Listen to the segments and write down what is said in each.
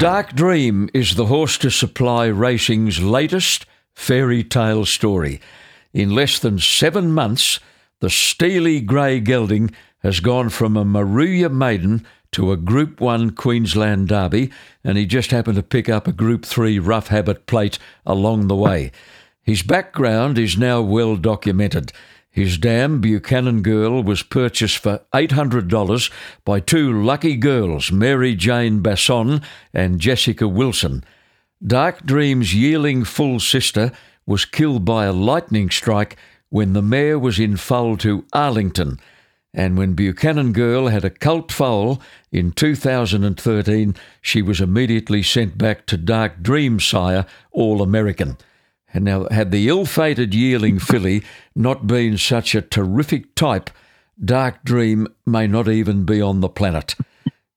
Dark Dream is the horse to supply racing's latest fairy tale story. In less than seven months, the steely grey gelding has gone from a Moruya maiden to a Group 1 Queensland Derby, and he just happened to pick up a Group 3 rough habit plate along the way. His background is now well documented. His dam, Buchanan Girl, was purchased for $800 by two lucky girls, Mary Jane Basson and Jessica Wilson. Dark Dream's yearling full sister was killed by a lightning strike when the mare was in foal to Arlington. And when Buchanan Girl had a colt foal in 2013, she was immediately sent back to Dark Dream sire, All American. And now, had the ill fated yearling filly not been such a terrific type, Dark Dream may not even be on the planet.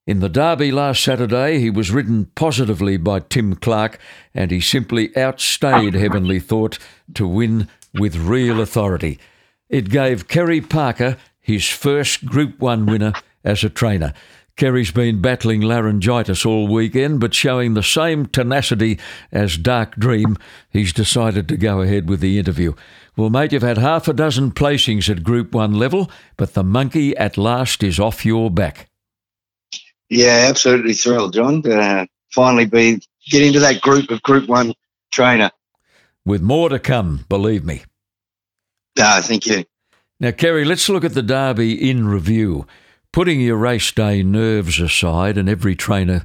In the Derby last Saturday, he was ridden positively by Tim Clark, and he simply outstayed Heavenly Thought to win with real authority. It gave Kerry Parker his first Group 1 winner as a trainer. Kerry's been battling laryngitis all weekend, but showing the same tenacity as Dark Dream, he's decided to go ahead with the interview. Well, mate, you've had half a dozen placings at Group 1 level, but the monkey at last is off your back. Yeah, absolutely thrilled, John. Uh, finally be get into that group of Group 1 trainer. With more to come, believe me. Ah, thank you. Now, Kerry, let's look at the Derby in review. Putting your race day nerves aside, and every trainer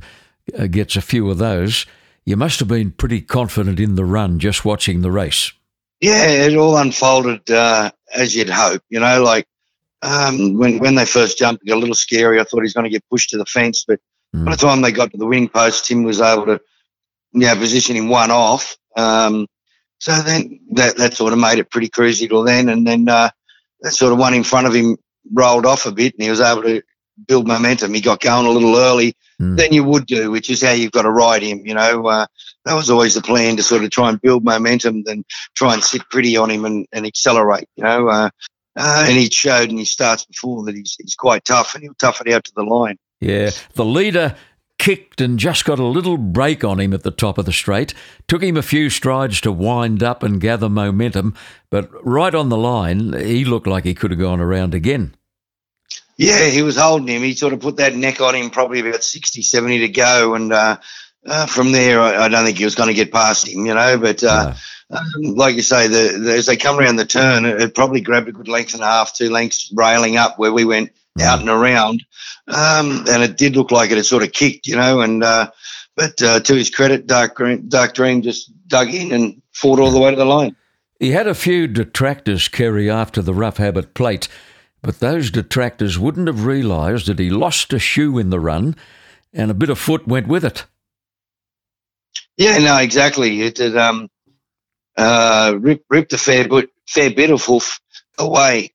uh, gets a few of those, you must have been pretty confident in the run just watching the race. Yeah, it all unfolded uh, as you'd hope. You know, like um, when when they first jumped, it got a little scary. I thought he's going to get pushed to the fence, but mm. by the time they got to the winning post, Tim was able to, you know, position him one off. Um, so then that that sort of made it pretty cruisy till then, and then uh, that sort of one in front of him rolled off a bit and he was able to build momentum. He got going a little early mm. than you would do, which is how you've got to ride him. You know, uh, that was always the plan to sort of try and build momentum, then try and sit pretty on him and, and accelerate. You know, uh, uh, and he showed in his starts before that he's, he's quite tough and he'll tough it out to the line. Yeah, the leader kicked and just got a little break on him at the top of the straight. Took him a few strides to wind up and gather momentum, but right on the line, he looked like he could have gone around again. Yeah, he was holding him. He sort of put that neck on him, probably about 60, 70 to go. And uh, uh, from there, I, I, don't think he was going to get past him, you know. But uh, no. um, like you say, the, the, as they come around the turn, it, it, probably grabbed a good length and a half, two lengths railing up where we went. Out and around. Um, and it did look like it had sort of kicked, you know. And uh, But uh, to his credit, Dark, Dark Dream just dug in and fought all the way to the line. He had a few detractors carry after the rough habit plate. But those detractors wouldn't have realised that he lost a shoe in the run and a bit of foot went with it. Yeah, no, exactly. It had um, uh, ripped, ripped a fair bit, fair bit of hoof away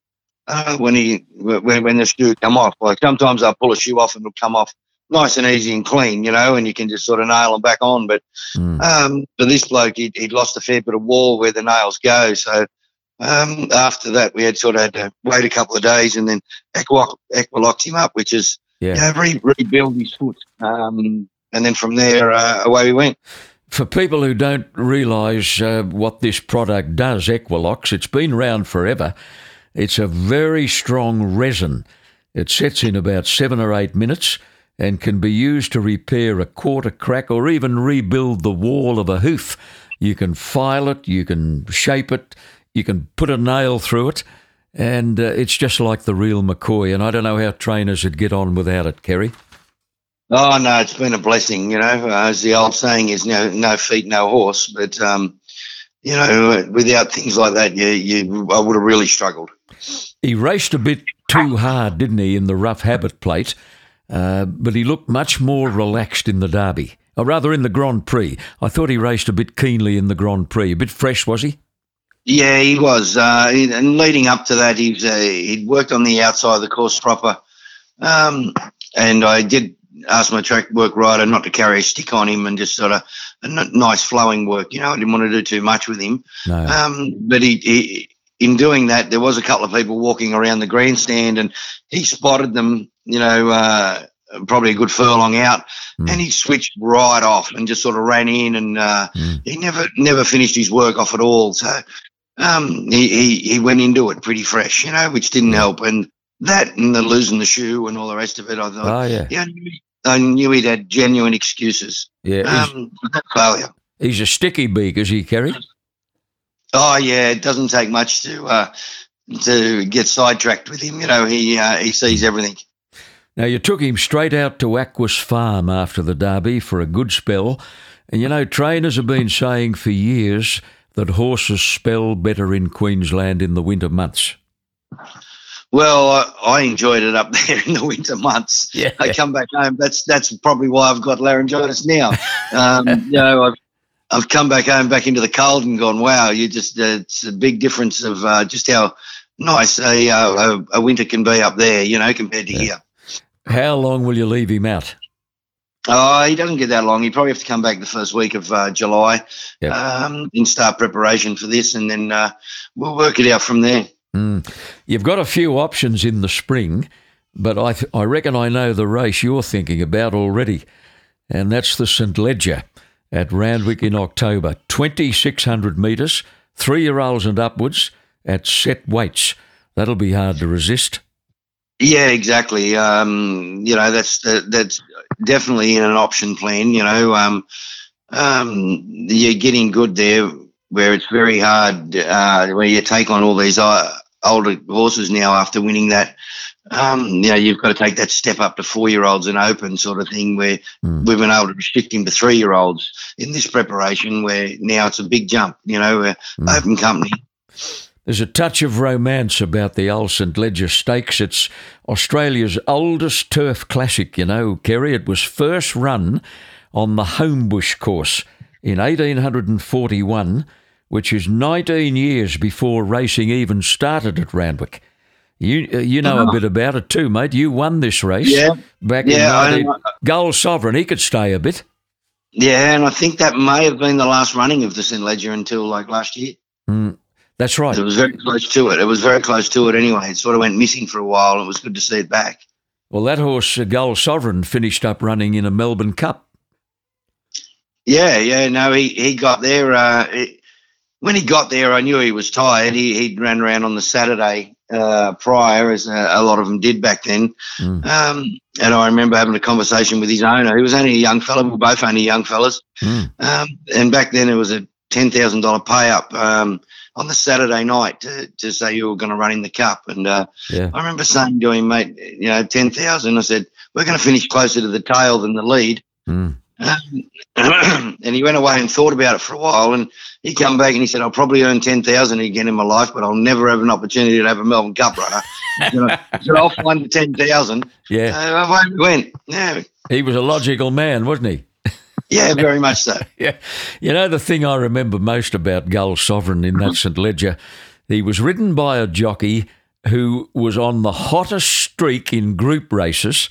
uh, when he when, when the shoe come off. Like sometimes I'll pull a shoe off and it'll come off nice and easy and clean, you know, and you can just sort of nail them back on. But mm. um, for this bloke, he'd, he'd, lost a fair bit of wall where the nails go. So um, after that, we had sort of had to wait a couple of days and then Equilox him up, which is yeah. you know, re- rebuild his foot. Um, and then from there, uh, away we went. For people who don't realise uh, what this product does, Equilox, it's been around forever. It's a very strong resin. It sets in about seven or eight minutes and can be used to repair a quarter crack or even rebuild the wall of a hoof. You can file it, you can shape it, you can put a nail through it, and uh, it's just like the real McCoy. And I don't know how trainers would get on without it, Kerry. Oh no, it's been a blessing. You know, uh, as the old saying is, know, no feet, no horse. But um, you know, without things like that, you, you, I would have really struggled. He raced a bit too hard, didn't he, in the rough habit plate? Uh, but he looked much more relaxed in the Derby, or rather in the Grand Prix. I thought he raced a bit keenly in the Grand Prix. A bit fresh, was he? Yeah, he was. Uh, and leading up to that, he's uh, he'd worked on the outside of the course proper. Um, and I did ask my track work rider not to carry a stick on him and just sort of a nice flowing work. You know, I didn't want to do too much with him. No. Um, but he, he, in doing that, there was a couple of people walking around the grandstand, and he spotted them. You know, uh, probably a good furlong out, mm. and he switched right off and just sort of ran in, and uh, mm. he never never finished his work off at all. So um, he, he he went into it pretty fresh, you know, which didn't help, and that and the losing the shoe and all the rest of it. I thought, oh yeah, yeah I knew he'd had genuine excuses. Yeah, um, failure. He's a sticky beak, is he, Kerry? Oh yeah, it doesn't take much to uh, to get sidetracked with him. You know, he uh, he sees everything. Now you took him straight out to Aquis Farm after the Derby for a good spell, and you know trainers have been saying for years that horses spell better in Queensland in the winter months. Well, I, I, enjoyed it up there in the winter months. Yeah. I come back home. That's that's probably why I've got laryngitis now. Um, you know, I've I've come back home, back into the cold, and gone, wow, you just uh, it's a big difference of uh, just how nice a, uh, a, a winter can be up there. You know, compared to yeah. here. How long will you leave him out? Oh, he doesn't get that long. He probably have to come back the first week of uh, July yep. um, and start preparation for this, and then uh, we'll work it out from there. Mm. You've got a few options in the spring, but I, th- I reckon I know the race you're thinking about already, and that's the St Leger at Randwick in October. 2,600 metres, three year olds and upwards at set weights. That'll be hard to resist. Yeah, exactly. Um, you know, that's that's definitely in an option plan. You know, um, um, you're getting good there where it's very hard uh, where you take on all these uh, older horses now after winning that. Um, you know, you've got to take that step up to four year olds and open sort of thing where mm. we've been able to restrict him to three year olds in this preparation where now it's a big jump, you know, mm. open company. There's a touch of romance about the Old St Leger Stakes. It's Australia's oldest turf classic, you know, Kerry. It was first run on the Homebush course in 1841 which is 19 years before racing even started at Randwick. You uh, you know a uh-huh. bit about it too, mate. You won this race yeah. back yeah, in 19... Gold Sovereign. He could stay a bit. Yeah, and I think that may have been the last running of the St Leger until like last year. Mm, that's right. It was very close to it. It was very close to it anyway. It sort of went missing for a while. It was good to see it back. Well, that horse, uh, Gold Sovereign, finished up running in a Melbourne Cup. Yeah, yeah. No, he, he got there. Uh, when he got there, I knew he was tired. He he ran around on the Saturday uh, prior, as a, a, lot of them did back then. Mm. Um, and I remember having a conversation with his owner. He was only a young fella. We were both only young fellas. Mm. Um, and back then it was a ten thousand dollar pay up um, on the Saturday night to, to say you were going to run in the cup. And uh, yeah. I remember saying to him, mate, you know, ten thousand. I said we're going to finish closer to the tail than the lead. Mm. And he went away and thought about it for a while, and he come back and he said, "I'll probably earn ten thousand again in my life, but I'll never have an opportunity to have a Melbourne Cup runner." you know, he said, "I'll find the ten thousand. Yeah, uh, away we went. Yeah, he was a logical man, wasn't he? yeah, very much so. yeah, you know the thing I remember most about Gold Sovereign in that St Leger, he was ridden by a jockey who was on the hottest streak in group races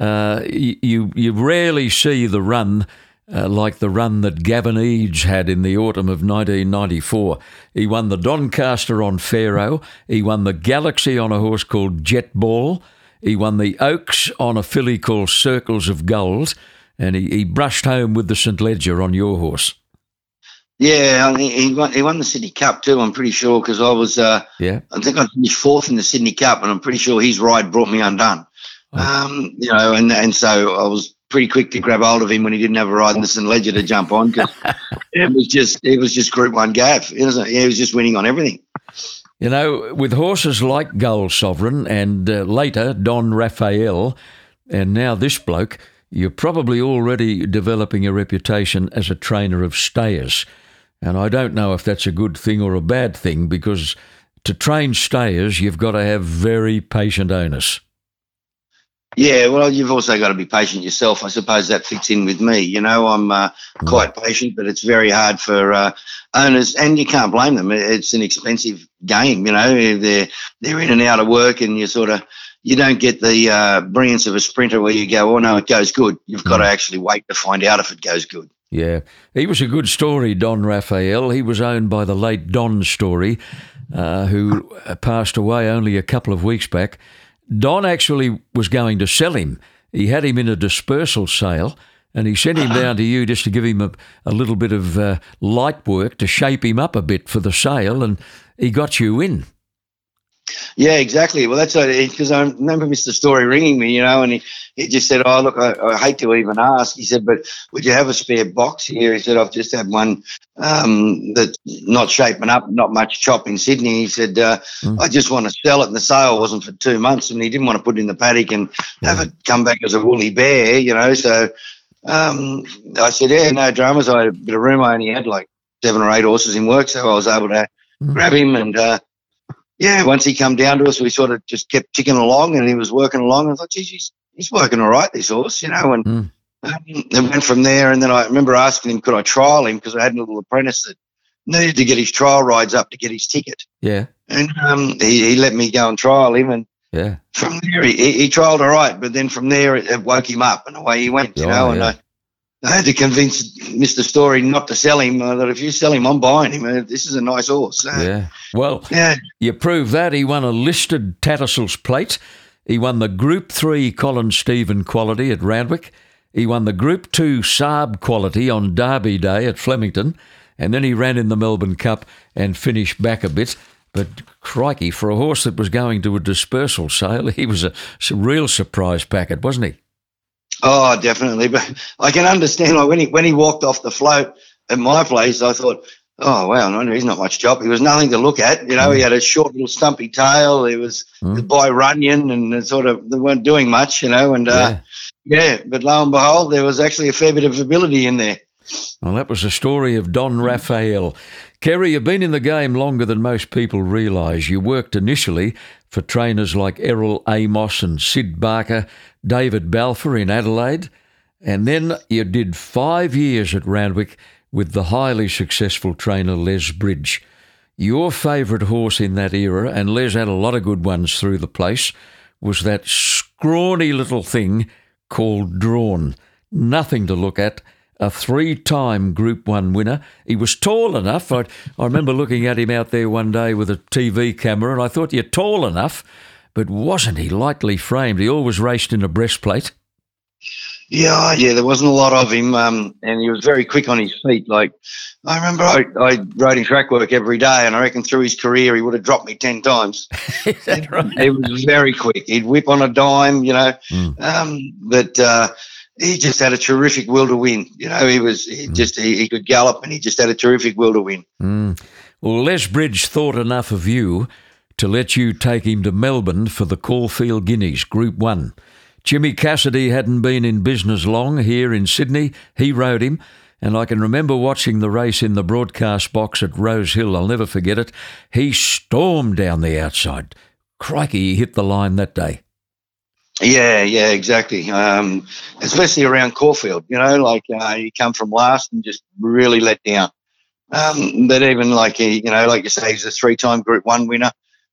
uh, you you rarely see the run uh, like the run that Gavin Eades had in the autumn of 1994. He won the Doncaster on Pharaoh. He won the Galaxy on a horse called Jet Ball. He won the Oaks on a filly called Circles of Gold. And he, he brushed home with the St Leger on your horse. Yeah, he won. He won the Sydney Cup too. I'm pretty sure because I was. Uh, yeah. I think I finished fourth in the Sydney Cup, and I'm pretty sure his ride brought me undone. Um, you know, and and so I was pretty quick to grab hold of him when he didn't have a ride in the St Leger to jump on because it was just it was just Group One Gav. It was, he was just winning on everything. You know, with horses like Gold Sovereign and uh, later Don Raphael, and now this bloke, you're probably already developing a reputation as a trainer of stayers. And I don't know if that's a good thing or a bad thing because to train stayers, you've got to have very patient owners. Yeah, well, you've also got to be patient yourself. I suppose that fits in with me. You know, I'm uh, mm. quite patient, but it's very hard for uh, owners, and you can't blame them. It's an expensive game. You know, they're they're in and out of work, and you sort of you don't get the uh, brilliance of a sprinter where you go, oh no, it goes good. You've got to mm. actually wait to find out if it goes good. Yeah, he was a good story, Don Raphael. He was owned by the late Don Story, uh, who passed away only a couple of weeks back. Don actually was going to sell him he had him in a dispersal sale and he sent him down to you just to give him a, a little bit of uh, light work to shape him up a bit for the sale, and he got you in. Yeah, exactly. Well, that's because I remember Mr. Story ringing me, you know, and he, he just said, "Oh, look, I, I, hate to even ask." He said, "But would you have a spare box here?" He said, "I've just had one um, that's not shaping up, not much chop in Sydney." He said, uh, mm. "I just want to sell it." And the sale wasn't for two months, and he didn't want to put it in the paddock and have it come back as a woolly bear, you know. So um, I said, "Yeah, no dramas." I had a bit of room. I only had like seven or eight horses in work, so I was able to mm. grab him and. Uh, yeah, once he come down to us, we sort of just kept ticking along, and he was working along. I thought, geez, he's, he's working all right, this horse, you know. And mm. um, went from there. And then I remember asking him, could I trial him because I had a little apprentice that needed to get his trial rides up to get his ticket. Yeah. And um, he, he let me go and trial him, and yeah, from there he, he, he trialled all right. But then from there it, it, woke him up, and away he went, you oh, know. Yeah. And I I had to convince Mr. Story not to sell him. Uh, that if you sell him, I'm buying him. Uh, this is a nice horse. Uh, yeah. Well, yeah. you prove that. He won a listed Tattersalls plate. He won the Group 3 Colin Stephen quality at Randwick. He won the Group 2 Saab quality on Derby Day at Flemington. And then he ran in the Melbourne Cup and finished back a bit. But crikey, for a horse that was going to a dispersal sale, he was a, a real surprise packet, wasn't he? Oh, definitely. But I can understand. Like when he when he walked off the float at my place, I thought, oh wow, no, he's not much chop. He was nothing to look at. You know, he had a short little stumpy tail. He was mm. by Runyon, and sort of they weren't doing much. You know, and uh, yeah. yeah, but lo and behold, there was actually a fair bit of ability in there. Well, that was the story of Don Raphael. Kerry, you've been in the game longer than most people realise. You worked initially for trainers like Errol Amos and Sid Barker David Balfour in Adelaide, and then you did five years at Randwick with the highly successful trainer Les Bridge. Your favourite horse in that era, and Les had a lot of good ones through the place, was that scrawny little thing called Drawn. Nothing to look at. A three time Group 1 winner. He was tall enough. I, I remember looking at him out there one day with a TV camera, and I thought, You're tall enough but wasn't he lightly framed? He always raced in a breastplate. Yeah, yeah, there wasn't a lot of him, um, and he was very quick on his feet. Like I remember, I, I rode in track work every day, and I reckon through his career he would have dropped me ten times. Is that right? He was very quick. He'd whip on a dime, you know. Mm. Um, but uh, he just had a terrific will to win. You know, he was he mm. just he, he, could gallop, and he just had a terrific will to win. Mm. Well, Les Bridge thought enough of you to let you take him to Melbourne for the Caulfield Guineas, Group 1. Jimmy Cassidy hadn't been in business long here in Sydney. He rode him, and I can remember watching the race in the broadcast box at Rose Hill. I'll never forget it. He stormed down the outside. Crikey, he hit the line that day. Yeah, yeah, exactly. Um, especially around Caulfield, you know, like uh, you come from last and just really let down. Um, but even like he, you know, like you say, he's a three-time Group One winner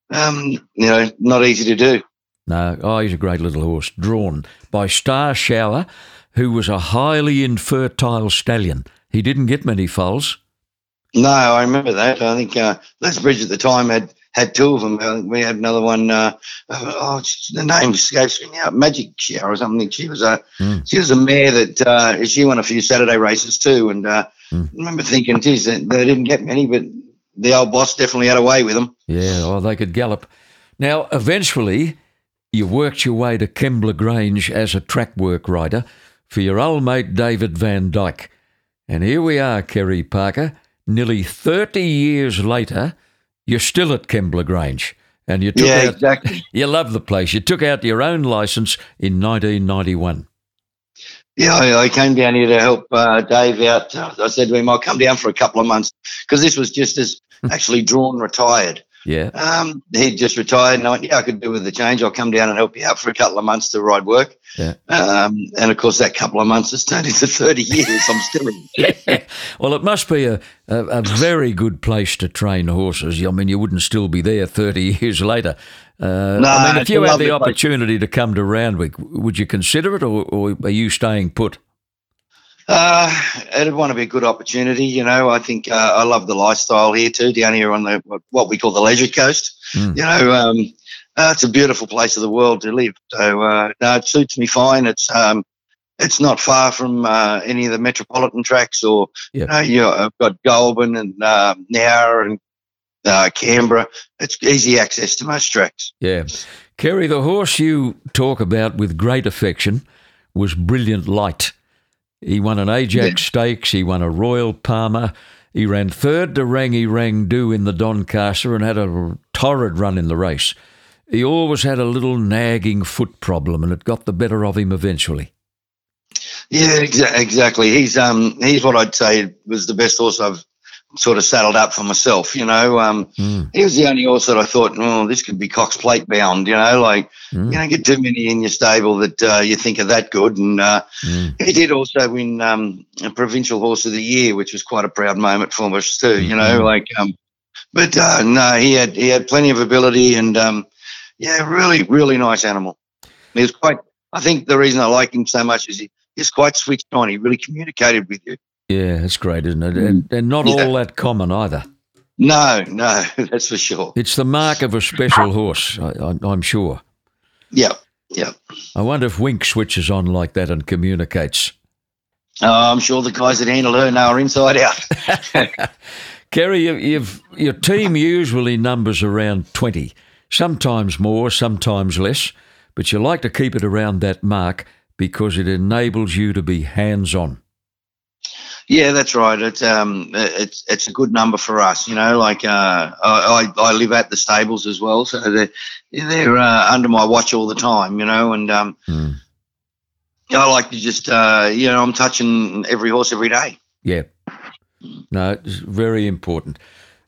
um, you know, not easy to do. No, oh, he's a great little horse, drawn by Star Shower, who was a highly infertile stallion. He didn't get many foals. No, I remember that. I think uh, Les Bridge at the time had had two of them. I think we had another one. Uh, oh, the name escapes me now. Magic Shower or something. She was a mm. she was a mare that uh, she won a few Saturday races too. And uh, mm. I remember thinking, geez, they, they didn't get many, but the old boss definitely had a way with them. Yeah, well, they could gallop. Now, eventually, you worked your way to Kembla Grange as a track work rider for your old mate David Vandyke. And here we are, Kerry Parker, nearly 30 years later, you're still at Kembla Grange. And you took yeah, out, exactly. You love the place. You took out your own license in 1991. Yeah, I, I, came down here to help uh, Dave out. I said to him, I'll come down for a couple of months because this was just as actually drawn retired. Yeah. Um, he just retired, and I went, "Yeah, I could do with the change. I'll come down and help you out for a couple of months to ride work." Yeah. Um, and of course, that couple of months has turned into thirty years. I'm still in. yeah. Well, it must be a, a, a, very good place to train horses. I mean, you wouldn't still be there thirty years later. Uh, no, I mean, if you had the opportunity place. to come to Randwick, would you consider it, or, or are you staying put? Uh, it'd want to be a good opportunity. You know, I think uh, I love the lifestyle here too, down here on the what we call the leisure coast. Mm. You know, um, uh, it's a beautiful place of the world to live. So uh, no, it suits me fine. It's um, it's not far from uh, any of the metropolitan tracks, or Yep. you know, you know, I've got Goulburn and uh, Nowra and uh, Canberra. It's easy access to most tracks. Yeah. Kerry, the horse you talk about with great affection was Brilliant Light. He won an Ajax Stakes, he won a Royal Palmer, he ran third to Rangirangdoo in the Doncaster and had a torrid run in the race. He always had a little nagging foot problem and it got the better of him eventually. Yeah, exa- exactly. He's um he's what I'd say was the best horse I've sort of saddled up for myself. You know, um, Mm. he was the only horse that I thought, oh, this could be Cox Plate bound. You know, like Mm. you don't get too many in your stable that uh, you think are that good. And uh, Mm. he did also win um, a provincial horse of the year, which was quite a proud moment for us too. You know, Mhm. like um, but uh, no, he had he had plenty of ability and um, yeah, really really nice animal. He was quite. I think the reason I like him so much is he, he's quite switched on. He really communicated with you. Yeah, that's great, isn't it? And, and not Yeah. all that common either. No, no, that's for sure. It's the mark of a special horse, I, I, I'm sure. Yeah, yeah. I wonder if Winx switches on like that and communicates. Uh, I'm sure the guys that handle her know her inside out. Kerry, you, you've, your team usually numbers around 20, sometimes more, sometimes less, but you like to keep it around that mark because it enables you to be hands on. Yeah, that's right. It's um, it's it's a good number for us. You know, like uh, I I live at the stables as well, so they're they're uh, under my watch all the time. You know, and um, Mm. I like to just uh, you know, I'm touching every horse every day. Yeah. No, it's very important.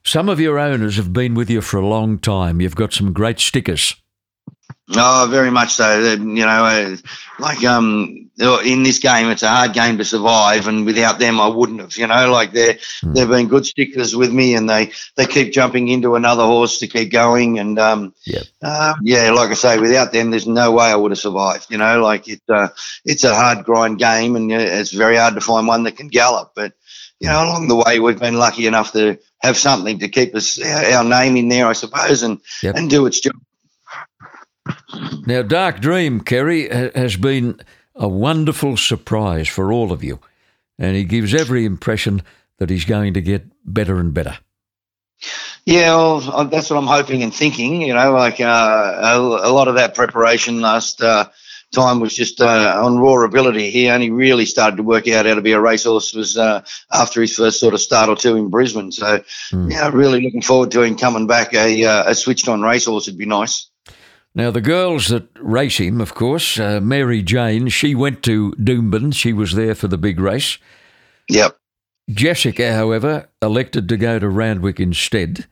Some of your owners have been with you for a long time. You've got some great stickers. Oh, very much so. You know, uh, like um, in this game, it's a hard game to survive, and without them, I wouldn't have. You know, like they're Hmm. they've been good stickers with me, and they they keep jumping into another horse to keep going, and um, Yep. uh, yeah, like I say, without them, there's no way I would have survived. You know, like it, uh, it's a hard grind game, and uh, it's very hard to find one that can gallop. But you know, along the way, we've been lucky enough to have something to keep us our, our name in there, I suppose, and Yep. and do its job. Now, Dark Dream, Kerry, has been a wonderful surprise for all of you, and he gives every impression that he's going to get better and better. Yeah, well, uh, that's what I'm hoping and thinking. You know, like uh, a, a lot of that preparation last uh, time was just uh, on raw ability. He only really started to work out how to be a racehorse was uh, after his first sort of start or two in Brisbane. So, Mm. yeah, really looking forward to him coming back a, uh, a switched on racehorse would be nice. Now, the girls that race him, of course, uh, Mary Jane, she went to Doomben. She was there for the big race. Yep. Jessica, however, elected to go to Randwick instead.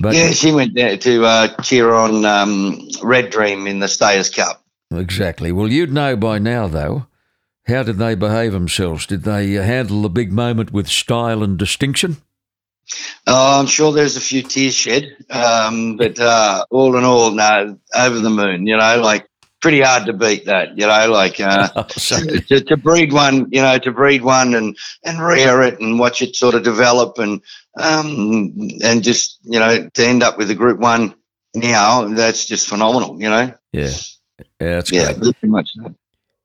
But yeah, she went there to uh, cheer on um, Red Dream in the Stayers Cup. exactly. Well, you'd know by now, though. How did they behave themselves? Did they uh, handle the big moment with style and distinction? Oh, I'm sure there's a few tears shed, um, but uh, all in all, no, over the moon. You know, like pretty hard to beat that. You know, like uh, So- to, to breed one, you know, to breed one and and rear it and watch it sort of develop and um, and just you know to end up with a Group One now, that's just phenomenal. You know, yeah. Yeah, that's yeah, great. pretty much.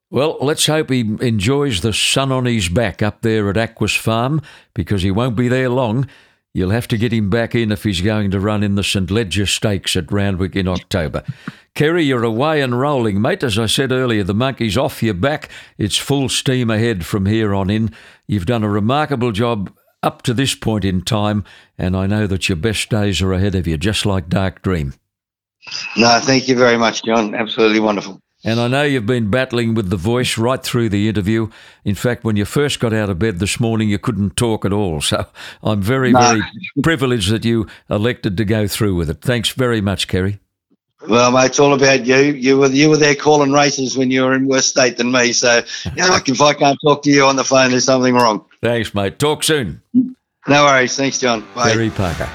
Well, let's hope he enjoys the sun on his back up there at Aquis Farm because he won't be there long. You'll have to get him back in if he's going to run in the St Leger Stakes at Randwick in October. Kerry, you're away and rolling, mate. As I said earlier, the monkey's off your back. It's full steam ahead from here on in. You've done a remarkable job up to this point in time, and I know that your best days are ahead of you, just like Dark Dream. No, thank you very much, John. Absolutely wonderful. And I know you've been battling with the voice right through the interview. In fact, when you first got out of bed this morning, you couldn't talk at all. So I'm very, No. very privileged that you elected to go through with it. Thanks very much, Kerry. Well, mate, it's all about you. You were you were there calling races when you were in worse state than me. So, you know, like if I can't talk to you on the phone, there's something wrong. Thanks, mate. Talk soon. No worries. Thanks, John. Bye. Kerry Parker.